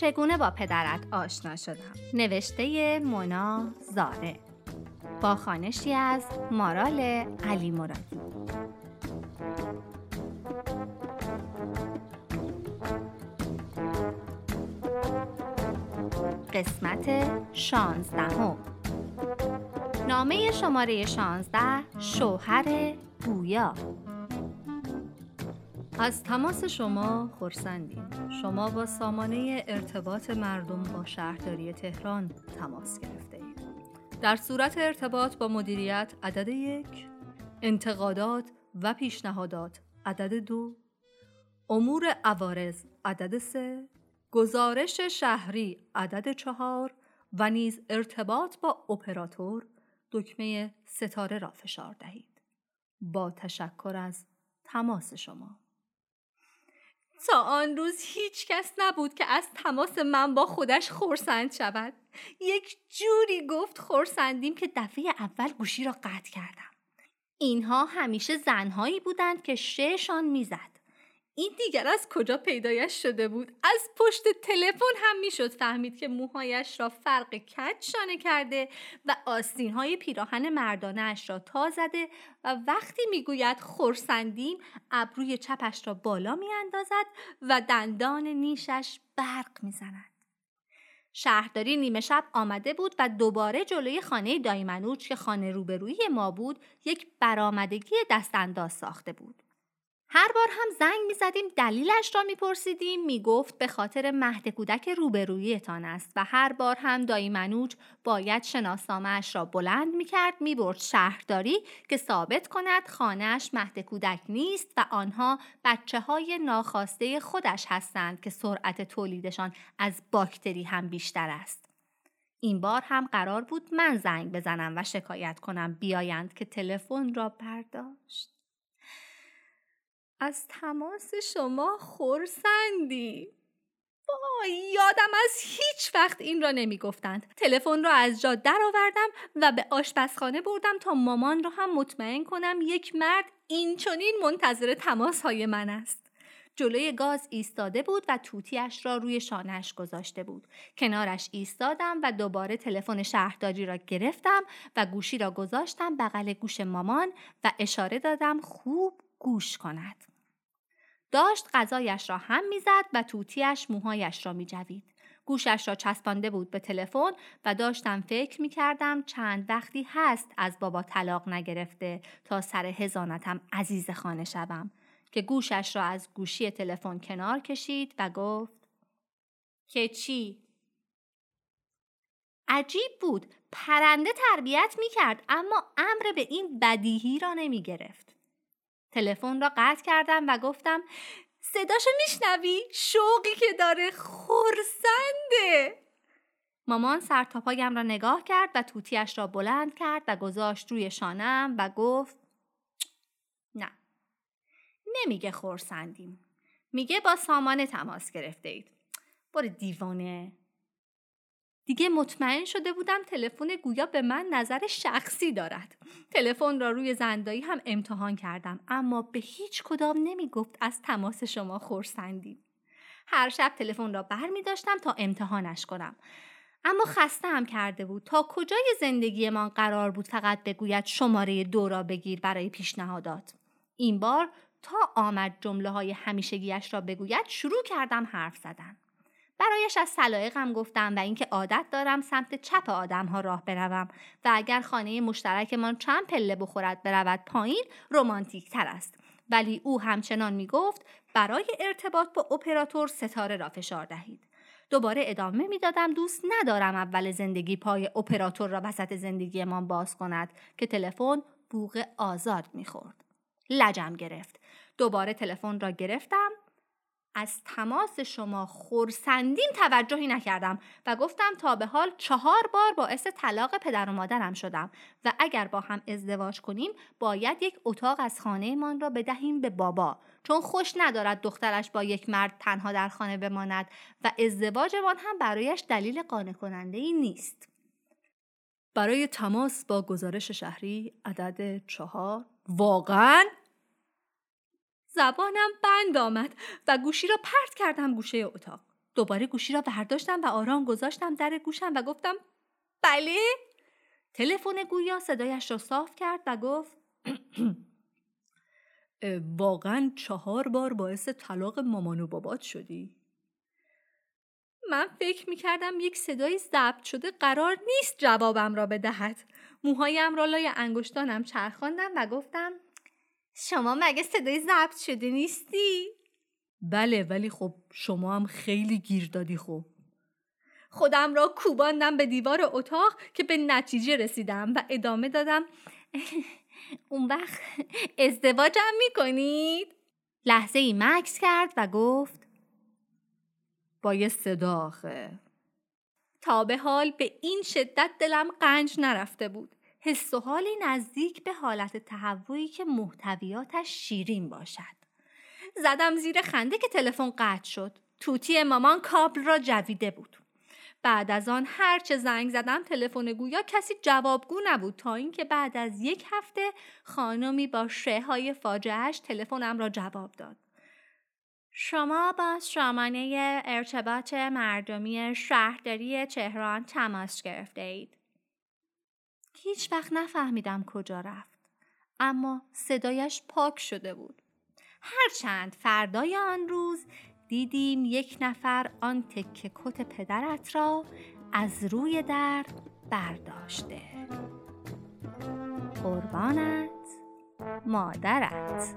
چگونه با پدرت آشنا شدم؟ نوشته مونا زاره با خانشی از مارال علی مرادی. قسمت شانزدهم. نامه شماره شانزده شوهر گویا از تماس شما خورسندیم شما با سامانه ارتباط مردم با شهرداری تهران تماس گرفته اید. در صورت ارتباط با مدیریت عدد یک انتقادات و پیشنهادات عدد دو امور عوارض عدد سه گزارش شهری عدد چهار و نیز ارتباط با اپراتور دکمه ستاره را فشار دهید. با تشکر از تماس شما. تا آن روز هیچ کس نبود که از تماس من با خودش خورسند شود. یک جوری گفت خورسندیم که دفعه اول گوشی را قطع کردم. اینها همیشه زنهایی بودند که ششان می‌زد. این دیگر از کجا پیدایش شده بود؟ از پشت تلفن هم می‌شد فهمید که موهایش را فرق کج شانه کرده و آستین های پیراهن مردانش را تا زده و وقتی می‌گوید خورسندیم ابروی چپش را بالا میاندازد و دندان نیشش برق می‌زند. شهرداری نیمه شب آمده بود و دوباره جلوی خانه دایمنوچ که خانه روبرویی ما بود یک برآمدگی دستانداز ساخته بود. هر بار هم زنگ می زدیم دلیلش را می پرسیدیم می گفت به خاطر مهد کودک روبرویتان است و هر بار هم دایی منوج باید را بلند می کرد می برد شهرداری که ثابت کند خانهش مهد کودک نیست و آنها بچه های ناخواسته خودش هستند که سرعت تولیدشان از باکتری هم بیشتر است. این بار هم قرار بود من زنگ بزنم و شکایت کنم بیایند که تلفن را برداشت. از تماس شما خورسندی وای یادم از هیچ وقت این را نمی گفتند. تلفن را از جا درآوردم و به آشپزخانه بردم تا مامان را هم مطمئن کنم یک مرد این چنین منتظر تماس های من است. جلوی گاز ایستاده بود و توتیش را روی شانهش گذاشته بود. کنارش ایستادم و دوباره تلفن شهرداری را گرفتم و گوشی را گذاشتم بغل گوش مامان و اشاره دادم خوب گوش کند. داشت غذایش را هم می‌زد و توتیش موهایش را میجوید. گوشش را چسبانده بود به تلفن و داشتم فکر می کردم چند وقتی هست از بابا طلاق نگرفته تا سر هزانتم عزیز خانه شوم که گوشش را از گوشی تلفن کنار کشید و گفت که چی؟ عجیب بود پرنده تربیت می کرد اما امر به این بدیهی را نمی گرفت. تلفن را قطع کردم و گفتم صداشو میشنوی؟ شوقی که داره خورسنده مامان سر پایم را نگاه کرد و توتیش را بلند کرد و گذاشت روی شانم و گفت نه نمیگه خورسندیم میگه با سامانه تماس گرفته اید برو دیوانه. دیگه مطمئن شده بودم تلفن گویا به من نظر شخصی دارد. تلفن را روی زندایی هم امتحان کردم اما به هیچ کدام نمی گفت از تماس شما خورسندیم. هر شب تلفن را بر می داشتم تا امتحانش کنم. اما خسته هم کرده بود تا کجای زندگیمان قرار بود فقط بگوید شماره دو را بگیر برای پیشنهادات. این بار تا آمد جمله های همیشگیش را بگوید شروع کردم حرف زدن. برایش از سلایقم گفتم و اینکه عادت دارم سمت چپ آدم ها راه بروم و اگر خانه مشترکمان چند پله بخورد برود پایین رومانتیک تر است. ولی او همچنان می گفت برای ارتباط با اپراتور ستاره را فشار دهید. دوباره ادامه می‌دادم دوست ندارم اول زندگی پای اپراتور را وسط زندگیمان باز کند که تلفن بوغ آزاد می‌خورد. لجم گرفت. دوباره تلفن را گرفتم از تماس شما خورسندیم توجهی نکردم و گفتم تا به حال چهار بار باعث طلاق پدر و مادرم شدم و اگر با هم ازدواج کنیم باید یک اتاق از خانهمان را بدهیم به بابا چون خوش ندارد دخترش با یک مرد تنها در خانه بماند و ازدواجمان هم برایش دلیل قانع کننده ای نیست. برای تماس با گزارش شهری عدد چهار واقعا زبانم بند آمد و گوشی را پرت کردم گوشه اتاق. دوباره گوشی را برداشتم و آرام گذاشتم در گوشم و گفتم بله تلفن گویا صدایش را صاف کرد و گفت واقعا چهار بار باعث طلاق مامان و بابات شدی؟ من فکر می کردم یک صدای ضبط شده قرار نیست جوابم را بدهد. موهایم را لای انگشتانم چرخاندم و گفتم شما مگه صدای ضبط شده نیستی؟ بله ولی خب شما هم خیلی گیر دادی خب. خودم را کوباندم به دیوار اتاق که به نتیجه رسیدم و ادامه دادم اون وقت ازدواجم می‌کنید؟ لحظه ای مکس کرد و گفت با یه صدا آخه تا به حال به این شدت دلم قنج نرفته بود حس و حالی نزدیک به حالت تهوعی که محتویاتش شیرین باشد. زدم زیر خنده که تلفن قطع شد. توتی مامان کابل را جویده بود. بعد از آن هرچه زنگ زدم تلفن گویا کسی جوابگو نبود تا اینکه بعد از یک هفته خانمی با شه های فاجعهش تلفنم را جواب داد. شما با سامانه ارتباط مردمی شهرداری تهران تماس گرفته اید. هیچ وقت نفهمیدم کجا رفت. اما صدایش پاک شده بود. هرچند فردای آن روز دیدیم یک نفر آن تکه کت پدرت را از روی در برداشته قربانت مادرت